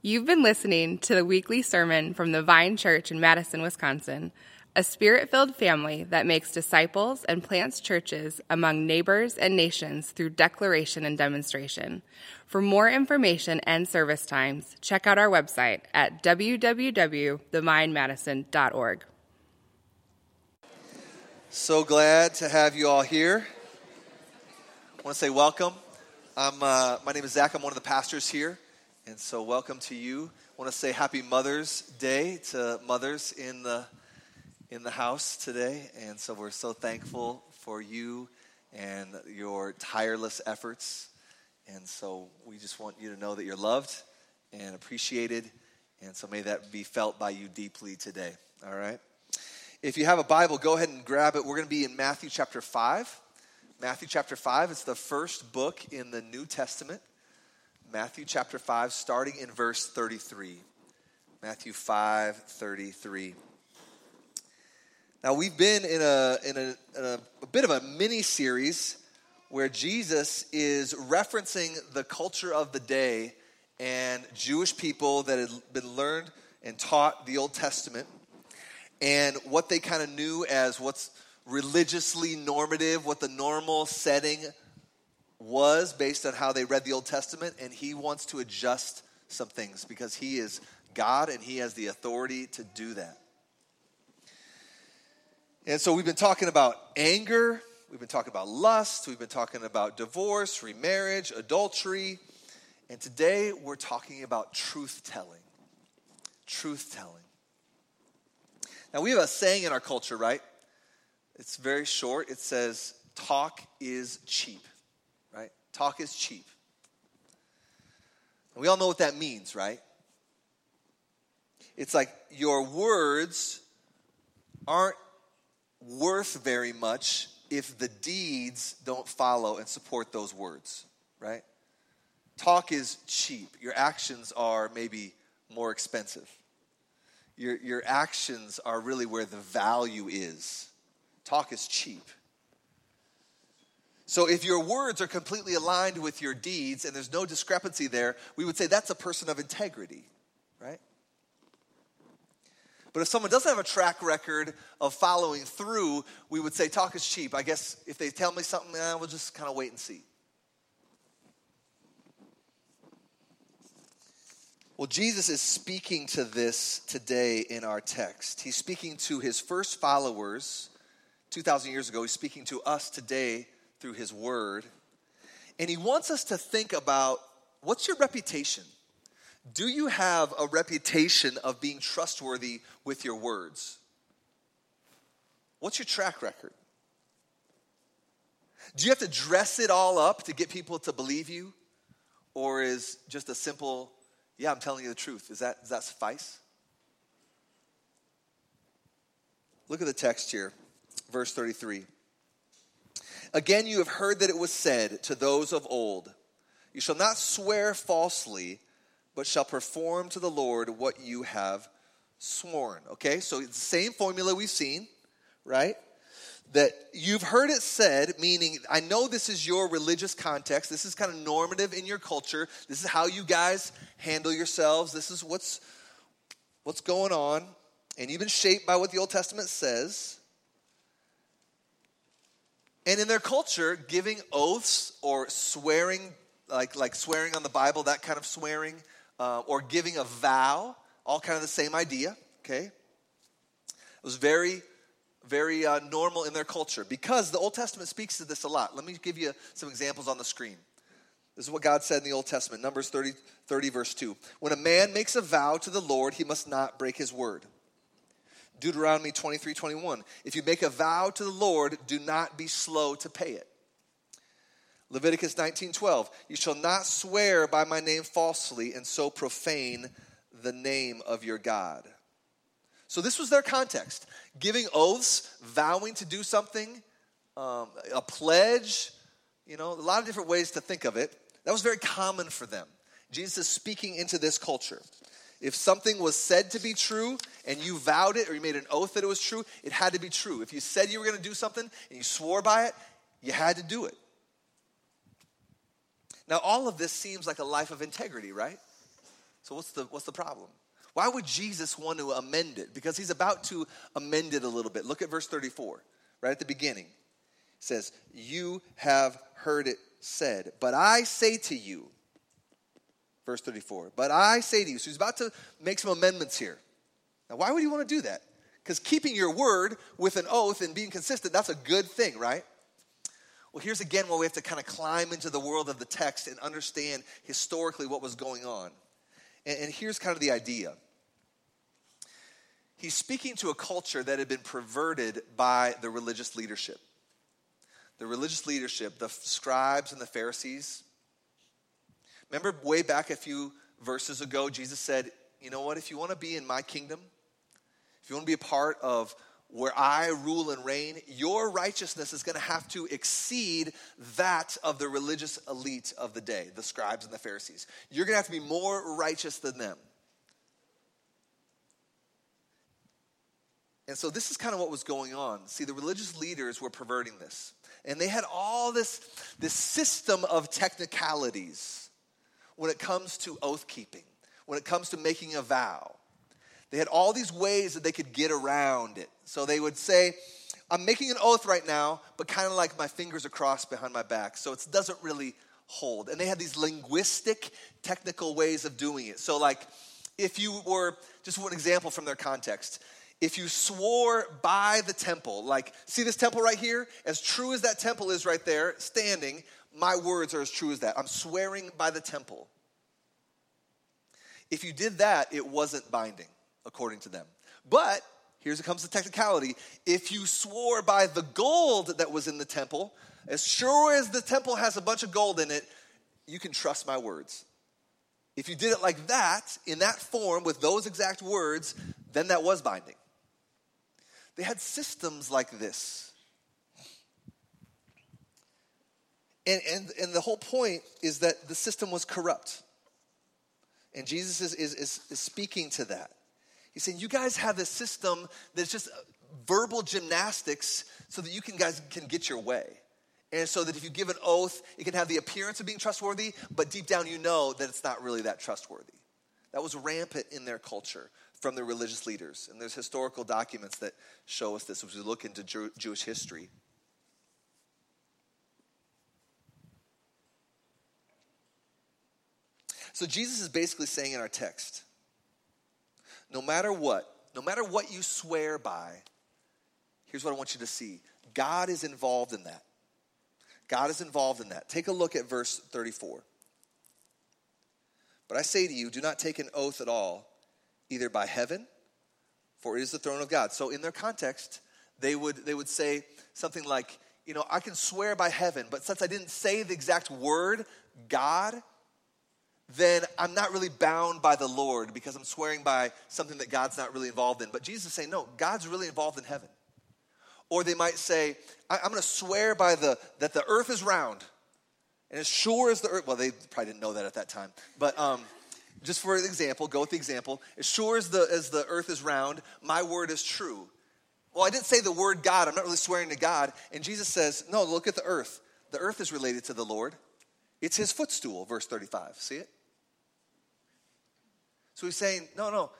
You've been listening to the weekly sermon from the Vine Church in Madison, Wisconsin, a spirit filled family that makes disciples and plants churches among neighbors and nations through declaration and demonstration. For more information and service times, check out our website at www.thevinemadison.org. So glad to have you all here. I want to say welcome. I'm, uh, my name is Zach. I'm one of the pastors here. And so, welcome to you. I want to say happy Mother's Day to mothers in the, in the house today. And so, we're so thankful for you and your tireless efforts. And so, we just want you to know that you're loved and appreciated. And so, may that be felt by you deeply today. All right? If you have a Bible, go ahead and grab it. We're going to be in Matthew chapter 5. Matthew chapter 5, it's the first book in the New Testament. Matthew chapter 5, starting in verse 33. Matthew 5, 33. Now, we've been in a, in a, in a, a bit of a mini series where Jesus is referencing the culture of the day and Jewish people that had been learned and taught the Old Testament and what they kind of knew as what's religiously normative, what the normal setting was based on how they read the Old Testament, and he wants to adjust some things because he is God and he has the authority to do that. And so we've been talking about anger, we've been talking about lust, we've been talking about divorce, remarriage, adultery, and today we're talking about truth telling. Truth telling. Now we have a saying in our culture, right? It's very short. It says, talk is cheap. Talk is cheap. And we all know what that means, right? It's like your words aren't worth very much if the deeds don't follow and support those words, right? Talk is cheap. Your actions are maybe more expensive. Your, your actions are really where the value is. Talk is cheap. So if your words are completely aligned with your deeds and there's no discrepancy there, we would say that's a person of integrity, right? But if someone doesn't have a track record of following through, we would say talk is cheap. I guess if they tell me something, eh, we'll just kind of wait and see. Well, Jesus is speaking to this today in our text. He's speaking to his first followers 2,000 years ago. He's speaking to us today through his word. And he wants us to think about what's your reputation? Do you have a reputation of being trustworthy with your words? What's your track record? Do you have to dress it all up to get people to believe you? Or is just a simple, yeah, I'm telling you the truth, is that, does that suffice? Look at the text here, verse 33. Again, you have heard that it was said to those of old, You shall not swear falsely, but shall perform to the Lord what you have sworn. Okay, so it's the same formula we've seen, right? That you've heard it said, meaning, I know this is your religious context. This is kind of normative in your culture. This is how you guys handle yourselves. This is what's, what's going on. And you've been shaped by what the Old Testament says. And in their culture, giving oaths or swearing, like, like swearing on the Bible, that kind of swearing, uh, or giving a vow, all kind of the same idea, okay? It was very, very uh, normal in their culture because the Old Testament speaks to this a lot. Let me give you some examples on the screen. This is what God said in the Old Testament, Numbers 30, 30 verse 2. When a man makes a vow to the Lord, he must not break his word. Deuteronomy 23 21. If you make a vow to the Lord, do not be slow to pay it. Leviticus 19 12. You shall not swear by my name falsely and so profane the name of your God. So, this was their context giving oaths, vowing to do something, um, a pledge, you know, a lot of different ways to think of it. That was very common for them. Jesus is speaking into this culture. If something was said to be true and you vowed it or you made an oath that it was true, it had to be true. If you said you were going to do something and you swore by it, you had to do it. Now, all of this seems like a life of integrity, right? So what's the what's the problem? Why would Jesus want to amend it? Because he's about to amend it a little bit. Look at verse 34, right at the beginning. It says, You have heard it said, but I say to you, verse 34, but I say to you. So he's about to make some amendments here. Now, why would you want to do that? Because keeping your word with an oath and being consistent, that's a good thing, right? Well, here's again where we have to kind of climb into the world of the text and understand historically what was going on. And, and here's kind of the idea he's speaking to a culture that had been perverted by the religious leadership. The religious leadership, the scribes and the Pharisees. Remember, way back a few verses ago, Jesus said, You know what? If you want to be in my kingdom, if you want to be a part of where I rule and reign, your righteousness is going to have to exceed that of the religious elite of the day, the scribes and the Pharisees. You're going to have to be more righteous than them. And so this is kind of what was going on. See, the religious leaders were perverting this. And they had all this, this system of technicalities when it comes to oath keeping, when it comes to making a vow. They had all these ways that they could get around it. So they would say, I'm making an oath right now, but kind of like my fingers are crossed behind my back. So it doesn't really hold. And they had these linguistic, technical ways of doing it. So, like, if you were, just one example from their context, if you swore by the temple, like, see this temple right here? As true as that temple is right there, standing, my words are as true as that. I'm swearing by the temple. If you did that, it wasn't binding, according to them. But here's here comes the technicality. If you swore by the gold that was in the temple, as sure as the temple has a bunch of gold in it, you can trust my words. If you did it like that, in that form, with those exact words, then that was binding. They had systems like this. And, and, and the whole point is that the system was corrupt. And Jesus is, is, is, is speaking to that. He's saying, You guys have this system that's just verbal gymnastics so that you can, guys can get your way. And so that if you give an oath, it can have the appearance of being trustworthy, but deep down you know that it's not really that trustworthy. That was rampant in their culture from the religious leaders. And there's historical documents that show us this as we look into Jew- Jewish history. So Jesus is basically saying in our text no matter what, no matter what you swear by, here's what I want you to see God is involved in that. God is involved in that. Take a look at verse 34. But I say to you, do not take an oath at all either by heaven, for it is the throne of God. So in their context, they would, they would say something like, you know, I can swear by heaven, but since I didn't say the exact word, God, then I'm not really bound by the Lord because I'm swearing by something that God's not really involved in. But Jesus is saying, no, God's really involved in heaven. Or they might say, I, am going to swear by the that the earth is round, and as sure as the earth. Well, they probably didn't know that at that time, but um, just for example, go with the example. As sure as the, as the earth is round, my word is true. Well, I didn't say the word God. I'm not really swearing to God. And Jesus says, no, look at the earth. The earth is related to the Lord. It's his footstool, verse 35. See it? So he's saying, no, no,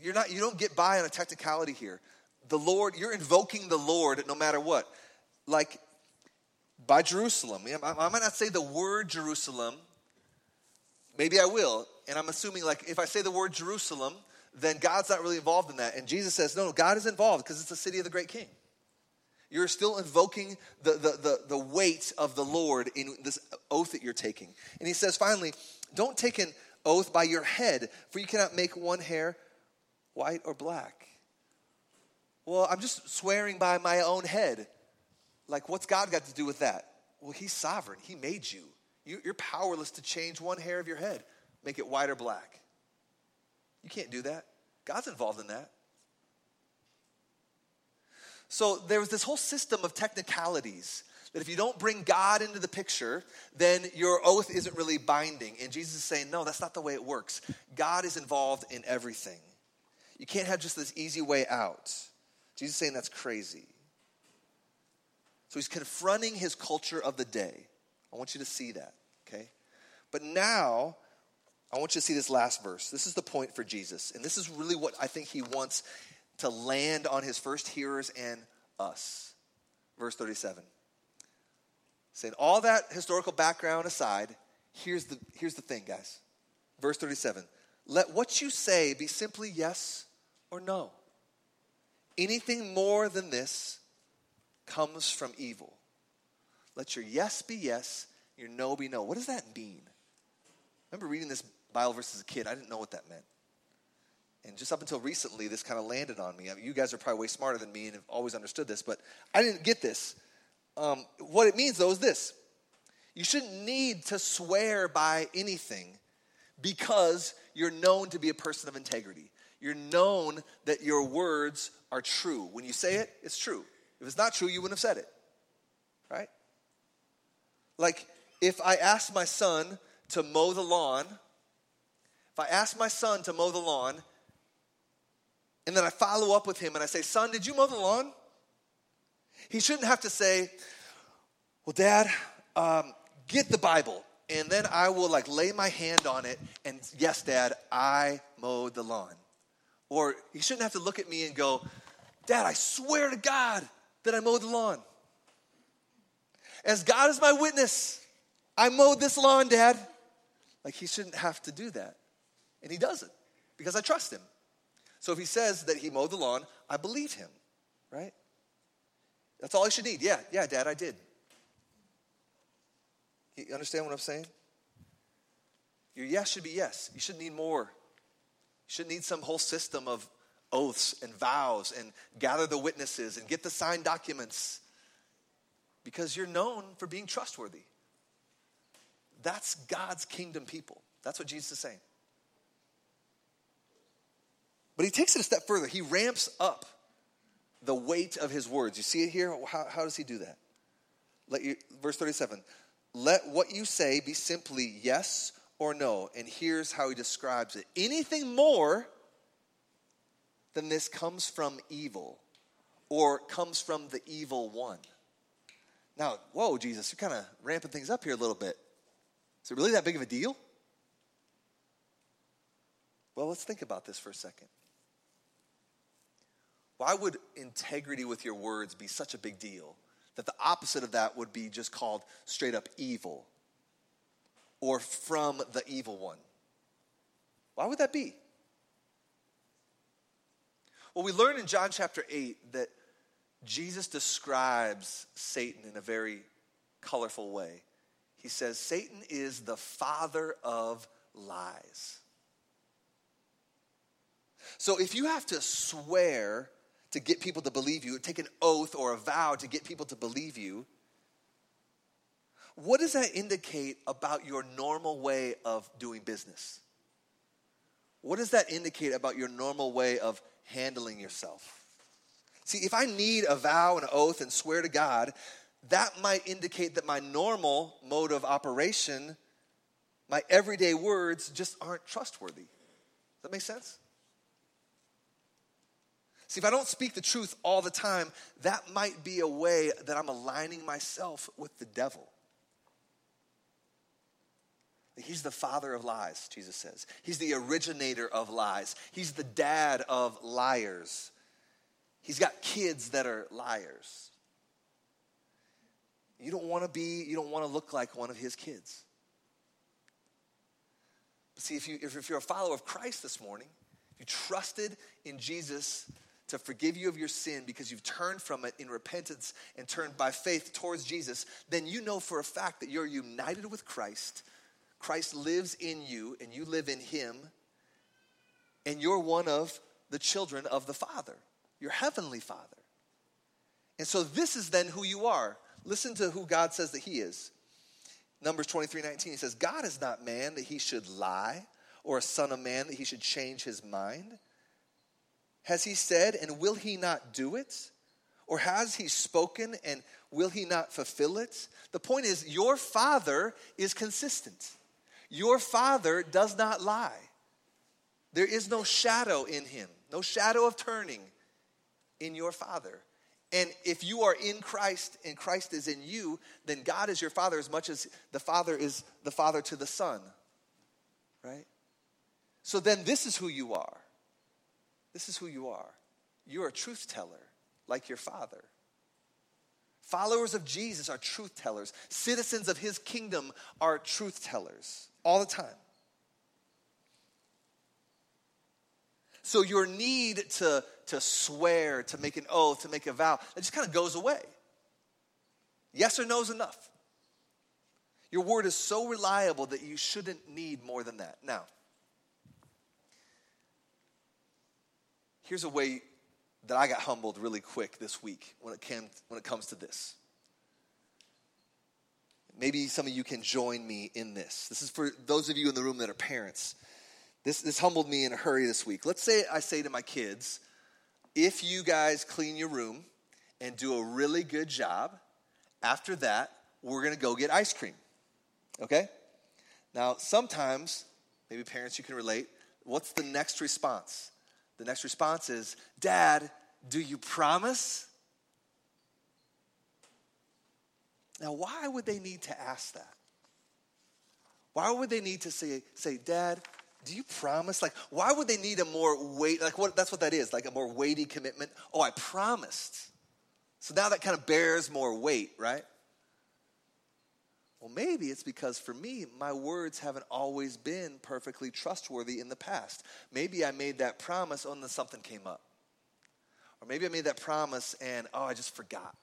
you're not, you don't get by on a technicality here. The Lord, you're invoking the Lord no matter what. Like by Jerusalem. I might not say the word Jerusalem. Maybe I will and I'm assuming like if I say the word Jerusalem, then God's not really involved in that. And Jesus says, no, no God is involved because it's the city of the great king. You're still invoking the, the, the, the weight of the Lord in this oath that you're taking. And he says, finally, don't take an oath by your head, for you cannot make one hair white or black. Well, I'm just swearing by my own head. Like, what's God got to do with that? Well, He's sovereign. He made you. you. are powerless to change one hair of your head make it white or black. You can't do that. God's involved in that. So there was this whole system of technicalities that if you don't bring God into the picture, then your oath isn't really binding. And Jesus is saying, no, that's not the way it works. God is involved in everything. You can't have just this easy way out. Jesus is saying that's crazy. So he's confronting his culture of the day. I want you to see that, okay? But now I want you to see this last verse. This is the point for Jesus. And this is really what I think he wants to land on his first hearers and us. Verse 37. Saying all that historical background aside, here's the, here's the thing, guys. Verse 37 Let what you say be simply yes or no. Anything more than this comes from evil. Let your yes be yes, your no be no. What does that mean? I remember reading this Bible verse as a kid. I didn't know what that meant. And just up until recently, this kind of landed on me. I mean, you guys are probably way smarter than me and have always understood this, but I didn't get this. Um, what it means, though, is this you shouldn't need to swear by anything because you're known to be a person of integrity. You're known that your words are true. When you say it, it's true. If it's not true, you wouldn't have said it. Right? Like, if I asked my son to mow the lawn, if I ask my son to mow the lawn, and then I follow up with him and I say, Son, did you mow the lawn? He shouldn't have to say, Well, Dad, um, get the Bible. And then I will like lay my hand on it and, Yes, Dad, I mowed the lawn. Or he shouldn't have to look at me and go, Dad, I swear to God that I mowed the lawn. As God is my witness, I mowed this lawn, Dad. Like he shouldn't have to do that. And he doesn't because I trust him. So if he says that he mowed the lawn, I believe him, right? That's all I should need. Yeah, yeah, Dad, I did. You understand what I'm saying? Your yes should be yes. You shouldn't need more. You shouldn't need some whole system of oaths and vows and gather the witnesses and get the signed documents because you're known for being trustworthy. That's God's kingdom people. That's what Jesus is saying. But he takes it a step further. He ramps up the weight of his words. You see it here? How, how does he do that? Let you, verse 37 Let what you say be simply yes or no. And here's how he describes it anything more than this comes from evil or comes from the evil one. Now, whoa, Jesus, you're kind of ramping things up here a little bit. Is it really that big of a deal? Well, let's think about this for a second. Why would integrity with your words be such a big deal that the opposite of that would be just called straight up evil or from the evil one? Why would that be? Well, we learn in John chapter 8 that Jesus describes Satan in a very colorful way. He says, Satan is the father of lies. So if you have to swear to get people to believe you, take an oath or a vow to get people to believe you, what does that indicate about your normal way of doing business? What does that indicate about your normal way of handling yourself? See, if I need a vow and an oath and swear to God, that might indicate that my normal mode of operation, my everyday words, just aren't trustworthy. Does that make sense? See, if I don't speak the truth all the time, that might be a way that I'm aligning myself with the devil. He's the father of lies, Jesus says. He's the originator of lies. He's the dad of liars. He's got kids that are liars. You don't want to be, you don't want to look like one of his kids. But see, if, you, if you're a follower of Christ this morning, if you trusted in Jesus to forgive you of your sin because you've turned from it in repentance and turned by faith towards Jesus, then you know for a fact that you're united with Christ. Christ lives in you and you live in him, and you're one of the children of the Father, your heavenly Father. And so this is then who you are. Listen to who God says that he is. Numbers 23 19, he says, God is not man that he should lie, or a son of man that he should change his mind. Has he said, and will he not do it? Or has he spoken, and will he not fulfill it? The point is, your father is consistent. Your father does not lie. There is no shadow in him, no shadow of turning in your father. And if you are in Christ and Christ is in you, then God is your father as much as the father is the father to the son. Right? So then, this is who you are. This is who you are. You're a truth teller, like your father. Followers of Jesus are truth tellers. Citizens of his kingdom are truth tellers all the time. So your need to, to swear, to make an oath, to make a vow, it just kind of goes away. Yes or no is enough. Your word is so reliable that you shouldn't need more than that. Now, here's a way that I got humbled really quick this week when it, came, when it comes to this. Maybe some of you can join me in this. This is for those of you in the room that are parents. This, this humbled me in a hurry this week. Let's say I say to my kids, if you guys clean your room and do a really good job, after that, we're gonna go get ice cream. Okay? Now, sometimes, maybe parents, you can relate. What's the next response? The next response is, Dad, do you promise? Now, why would they need to ask that? Why would they need to say, say Dad, do you promise? Like, why would they need a more weight? Like, what, that's what that is, like a more weighty commitment. Oh, I promised. So now that kind of bears more weight, right? Well, maybe it's because for me, my words haven't always been perfectly trustworthy in the past. Maybe I made that promise, and then something came up. Or maybe I made that promise and, oh, I just forgot.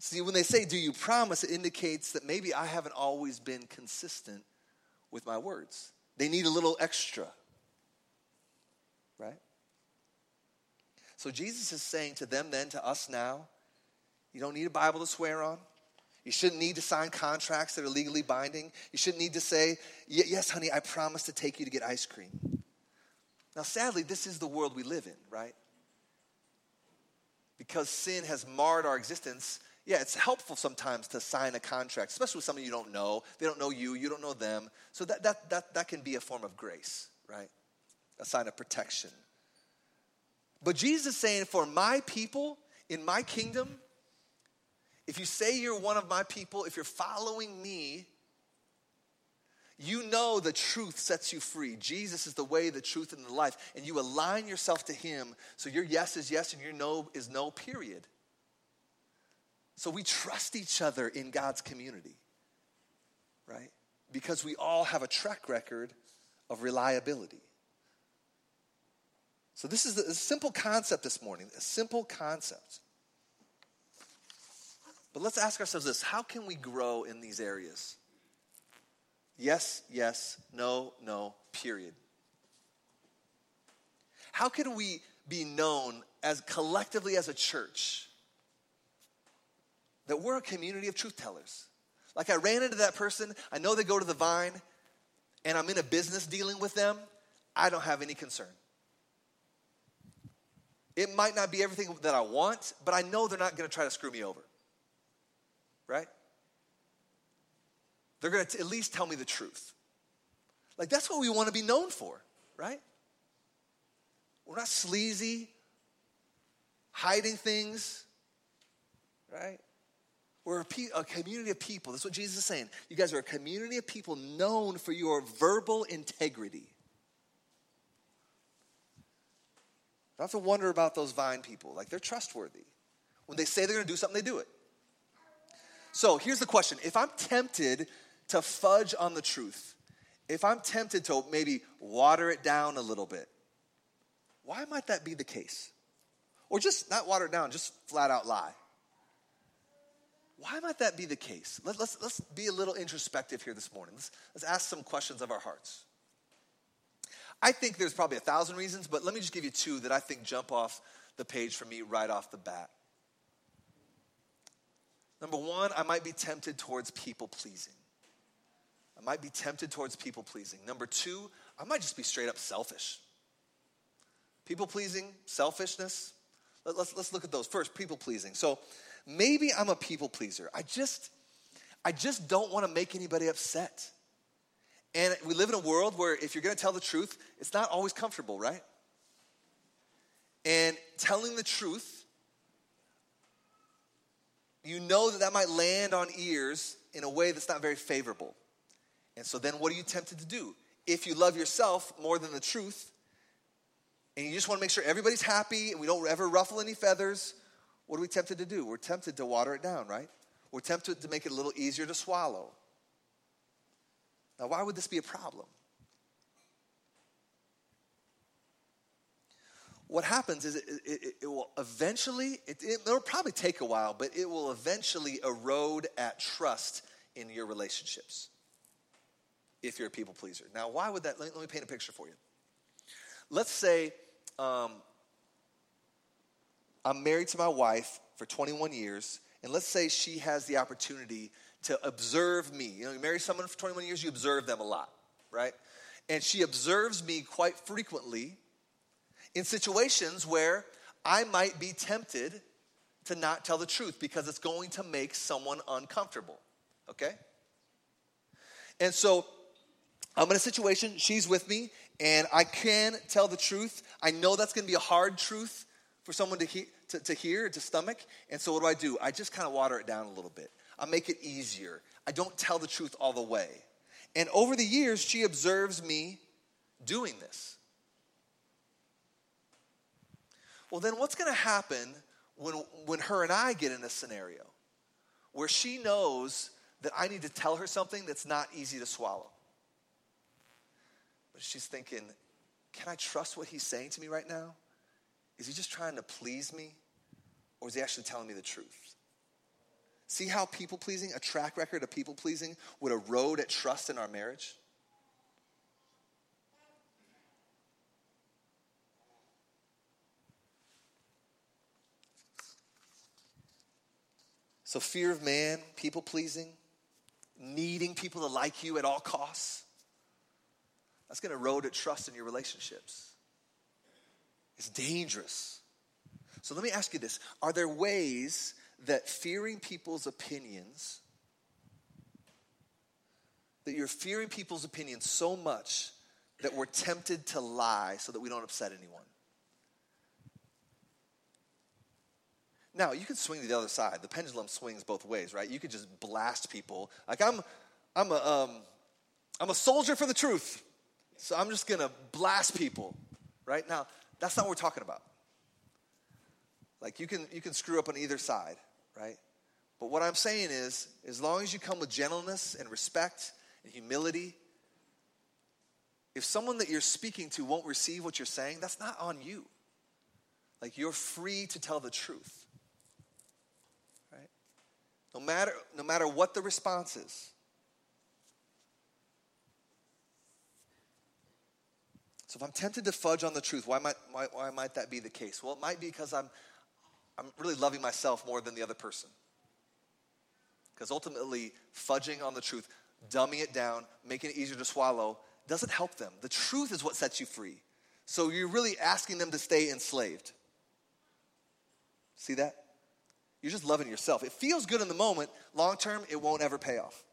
See, when they say, Do you promise? it indicates that maybe I haven't always been consistent with my words. They need a little extra, right? So Jesus is saying to them then, to us now, you don't need a Bible to swear on. You shouldn't need to sign contracts that are legally binding. You shouldn't need to say, Yes, honey, I promise to take you to get ice cream. Now, sadly, this is the world we live in, right? Because sin has marred our existence, yeah, it's helpful sometimes to sign a contract, especially with someone you don't know. They don't know you, you don't know them. So that, that, that, that can be a form of grace, right? A sign of protection. But Jesus is saying, for my people in my kingdom, if you say you're one of my people, if you're following me, you know the truth sets you free. Jesus is the way, the truth, and the life. And you align yourself to him so your yes is yes and your no is no, period. So we trust each other in God's community, right? Because we all have a track record of reliability. So this is a simple concept this morning, a simple concept. But let's ask ourselves this how can we grow in these areas? Yes, yes, no, no, period. How can we be known as collectively as a church that we're a community of truth tellers. Like I ran into that person, I know they go to the vine, and I'm in a business dealing with them, I don't have any concern. It might not be everything that I want, but I know they're not going to try to screw me over. Right? They're going to at least tell me the truth. Like that's what we want to be known for, right? We're not sleazy, hiding things, right? We're a, pe- a, community of people. That's what Jesus is saying. You guys are a community of people known for your verbal integrity. I have to wonder about those vine people. Like, they're trustworthy. When they say they're going to do something, they do it. So, here's the question If I'm tempted to fudge on the truth, if I'm tempted to maybe water it down a little bit, why might that be the case? Or just not water it down, just flat out lie. Why might that be the case? Let, us let's, let's be a little introspective here this morning. Let's, let's ask some questions of our hearts. I think there's probably a thousand reasons, but let me just give you two that I think jump off the page for me right off the bat. Number one, I might be tempted towards people pleasing. I might be tempted towards people pleasing. Number two, I might just be straight up selfish. People pleasing, selfishness. Let, us let's look at those. First, people pleasing. So, maybe I'm a people pleaser. I just, I just don't want to make anybody upset. And we live in a world where if you're going to tell the truth, it's not always comfortable, right? And telling the truth, you know that that might land on ears in a way that's not very favorable. And so then what are you tempted to do? If you love yourself more than the truth, and you just want to make sure everybody's happy and we don't ever ruffle any feathers, what are we tempted to do? We're tempted to water it down, right? We're tempted to make it a little easier to swallow. Now, why would this be a problem? What happens is it, it, it will eventually, it, it'll probably take a while, but it will eventually erode at trust in your relationships if you're a people pleaser. Now, why would that? Let me, paint a picture for you. Let's say um, I'm married to my wife for 21 years, and let's say she has the opportunity to observe me. You know, you marry someone for 21 years, you observe them a lot, right? And she observes me quite frequently in situations where I might be tempted to not tell the truth because it's going to make someone uncomfortable, okay? And so I'm in a situation, she's with me, and I can tell the truth. I know that's gonna be a hard truth for someone to, he- to, to hear, to stomach. And so what do I do? I just kind of water it down a little bit. I make it easier. I don't tell the truth all the way. And over the years, she observes me doing this. Well, then what's going to happen when, when her and I get in a scenario where she knows that I need to tell her something that's not easy to swallow? But she's thinking, can I trust what he's saying to me right now? Is he just trying to please me? Or is he actually telling me the truth? See how people pleasing, a track record of people pleasing, would erode at trust in our marriage? So, fear of man, people pleasing, needing people to like you at all costs, that's going to erode at trust in your relationships. It's dangerous. So let me ask you this Are there ways that fearing people's opinions, that you're fearing people's opinions so much that we're tempted to lie so that we don't upset anyone? Now, you can swing to the other side. The pendulum swings both ways, right? You could just blast people. Like I'm I'm a um, I'm a soldier for the truth. So I'm just to blast people. Right? Now, that's not what we're talking about. Like you can you can screw up on either side, right? But what I'm saying is, as long as you come with gentleness and respect and humility, if someone that you're speaking to won't receive what you're saying, that's not on you. Like you're free to tell the truth. No matter no matter what the response is. So if I'm tempted to fudge on the truth, why might, why, why might that be the case? Well, it might be because I'm, I'm really loving myself more than the other person. Because ultimately, fudging on the truth, dumbing it down, making it easier to swallow, doesn't help them. The truth is what sets you free. So you're really asking them to stay enslaved. See that? You're just loving yourself. It feels good in the moment. Long term, it won't ever pay off.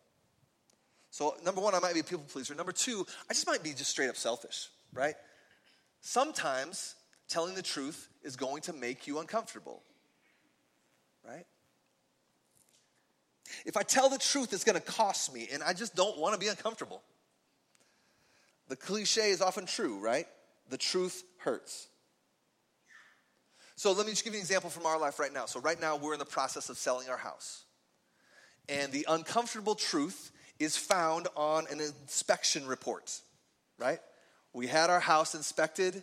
So, number one, I might be a people pleaser. Number two, I just might be just straight up selfish right? Sometimes telling the truth is going to make you uncomfortable, right? If I tell the truth, it's going to cost me, and I just don't want to be uncomfortable. The cliche is often true, right? The truth hurts. So let me just give you an example from our life right now. So, right now, we're in the process of selling our house. And the uncomfortable truth is found on an inspection report, right? We had our house inspected,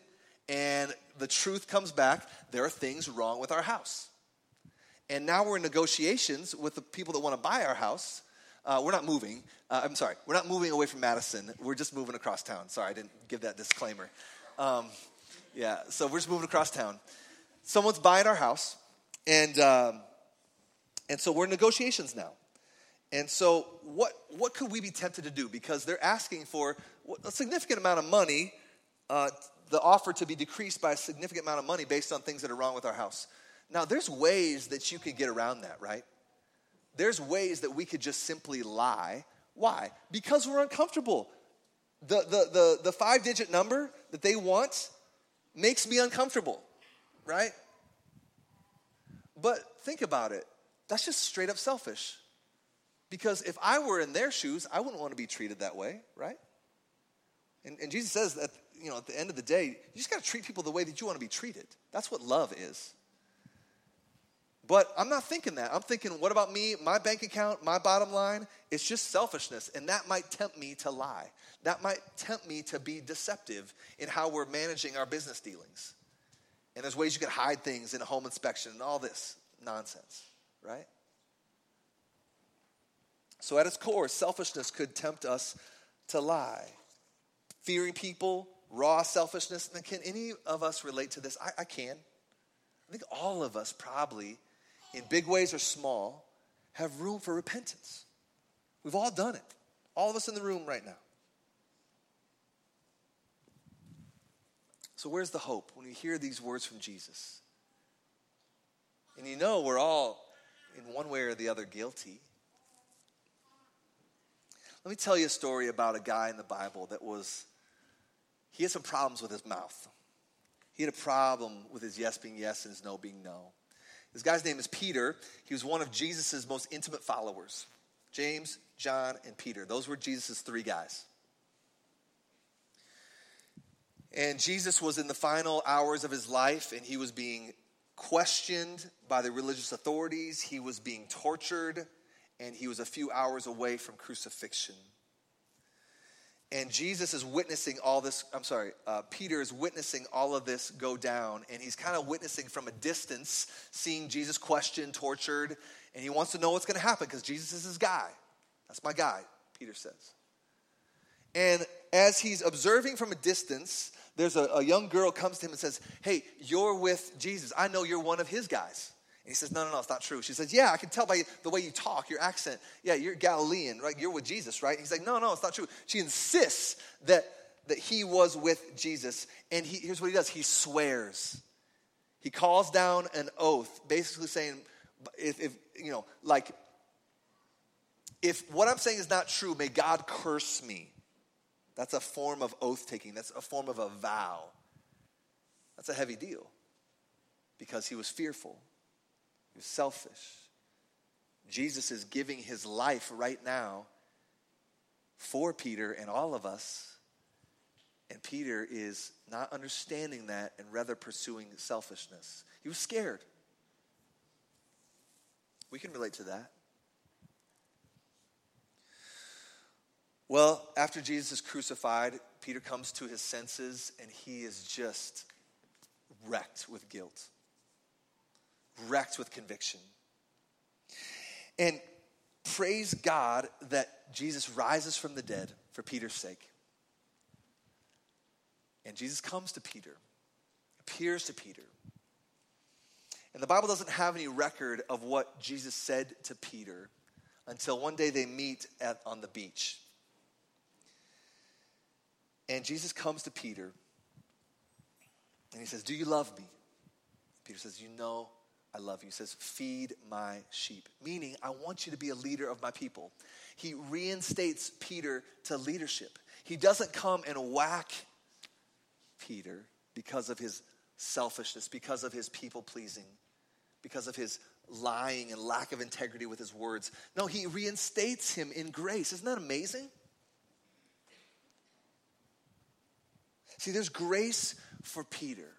and the truth comes back there are things wrong with our house. And now we're in negotiations with the people that want to buy our house. Uh, we're not moving. Uh, I'm sorry, we're not moving away from Madison. We're just moving across town. Sorry, I didn't give that disclaimer. Um, yeah, so we're just moving across town. Someone's buying our house, and um, and so we're in negotiations now. And so, what, what could we be tempted to do? Because they're asking for a significant amount of money, uh, the offer to be decreased by a significant amount of money based on things that are wrong with our house. Now, there's ways that you could get around that, right? There's ways that we could just simply lie. Why? Because we're uncomfortable. The, the, the, the five digit number that they want makes me uncomfortable, right? But think about it. That's just straight up selfish Because if I were in their shoes, I wouldn't want to be treated that way, right? And, and Jesus says that, you know, at the end of the day, you just got to treat people the way that you want to be treated. That's what love is. But I'm not thinking that. I'm thinking, what about me, my bank account, my bottom line? It's just selfishness. And that might tempt me to lie. That might tempt me to be deceptive in how we're managing our business dealings. And there's ways you can hide things in a home inspection and all this nonsense, right? So, at its core, selfishness could tempt us to lie. Fearing people, raw selfishness. Can any of us relate to this? I, I can. I think all of us probably in big ways or small, have room for repentance. We've all done it. All of us in the room right now. So, where's the hope when we hear these words from Jesus? And you know we're all, in one way or the other, guilty. Let me tell you a story about a guy in the Bible that was, he had some problems with his mouth. He had a problem with his yes being yes and his no being no. This guy's name is Peter. He was one of Jesus' most intimate followers James, John, and Peter. Those were Jesus' three guys. And Jesus was in the final hours of his life, and he was being questioned by the religious authorities. He was being tortured, and he was a few hours away from crucifixion. And Jesus is witnessing all this. I'm sorry, uh, Peter is witnessing all of this go down. And he's kind of witnessing from a distance, seeing Jesus questioned, tortured. And he wants to know what's going to happen because Jesus is his guy. That's my guy, Peter says. And as he's observing from a distance, there's a, a young girl comes to him and says, Hey, you're with Jesus. I know you're one of his guys. And he says, No, no, no, it's not true. She says, Yeah, I can tell by the way you talk, your accent. Yeah, you're Galilean, right? You're with Jesus, right? He's like, No, no, it's not true. She insists that, that he was with Jesus. And he, here's what he does he swears. He calls down an oath, basically saying, if, if you know, like, if what I'm saying is not true, may God curse me. That's a form of oath taking, that's a form of a vow. That's a heavy deal because he was fearful. He was selfish. Jesus is giving his life right now for Peter and all of us. And Peter is not understanding that and rather pursuing selfishness. He was scared. We can relate to that. Well, after Jesus is crucified, Peter comes to his senses and he is just wrecked with guilt wrecked with conviction. And praise God that Jesus rises from the dead for Peter's sake. And Jesus comes to Peter, appears to Peter. And the Bible doesn't have any record of what Jesus said to Peter until one day they meet at, on the beach. And Jesus comes to Peter and he says, Do you love me? Peter says, You know I love you. He says, Feed my sheep, meaning, I want you to be a leader of my people. He reinstates Peter to leadership. He doesn't come and whack Peter because of his selfishness, because of his people pleasing, because of his lying and lack of integrity with his words. No, he reinstates him in grace. Isn't that amazing? See, there's grace for Peter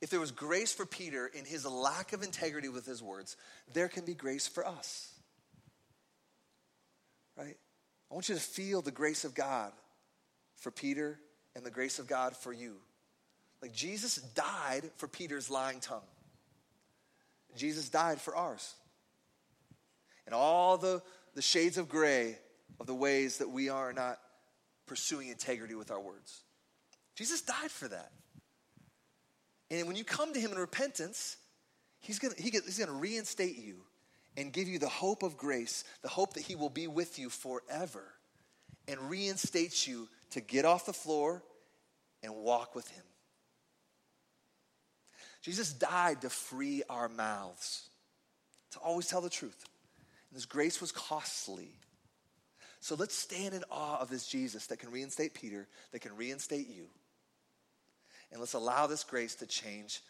if there was grace for Peter in his lack of integrity with his words, there can be grace for us. Right? I want you to feel the grace of God for Peter and the grace of God for you. Like Jesus died for Peter's lying tongue, Jesus died for ours. And all the, the shades of gray of the ways that we are not pursuing integrity with our words. Jesus died for that. And when you come to him in repentance, he's going he to reinstate you and give you the hope of grace, the hope that he will be with you forever, and reinstates you to get off the floor and walk with him. Jesus died to free our mouths, to always tell the truth. And his grace was costly. So let's stand in awe of this Jesus that can reinstate Peter, that can reinstate you. And let's allow this grace to change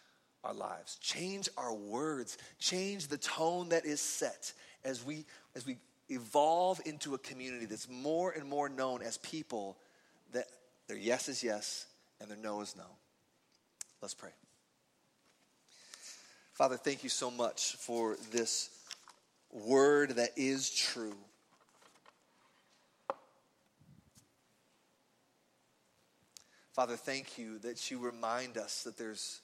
our lives, change our words, change the tone that is set as we, as we evolve into a community that's more and more known as people that their yes is yes and their no is no. Let's pray. Father, thank you so much for this word that is true. Father, thank you that you remind us that there's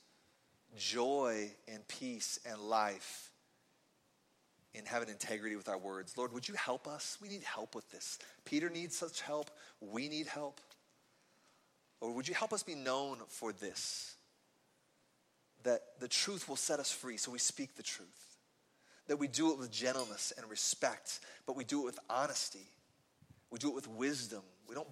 joy and peace and life in having integrity with our words. Lord, would you help us? We need help with this. Peter needs such help. We need help. Or would you help us be known for this? That the truth will set us free, so we speak the truth. That we do it with gentleness and respect, but we do it with honesty. We do it with wisdom. We don't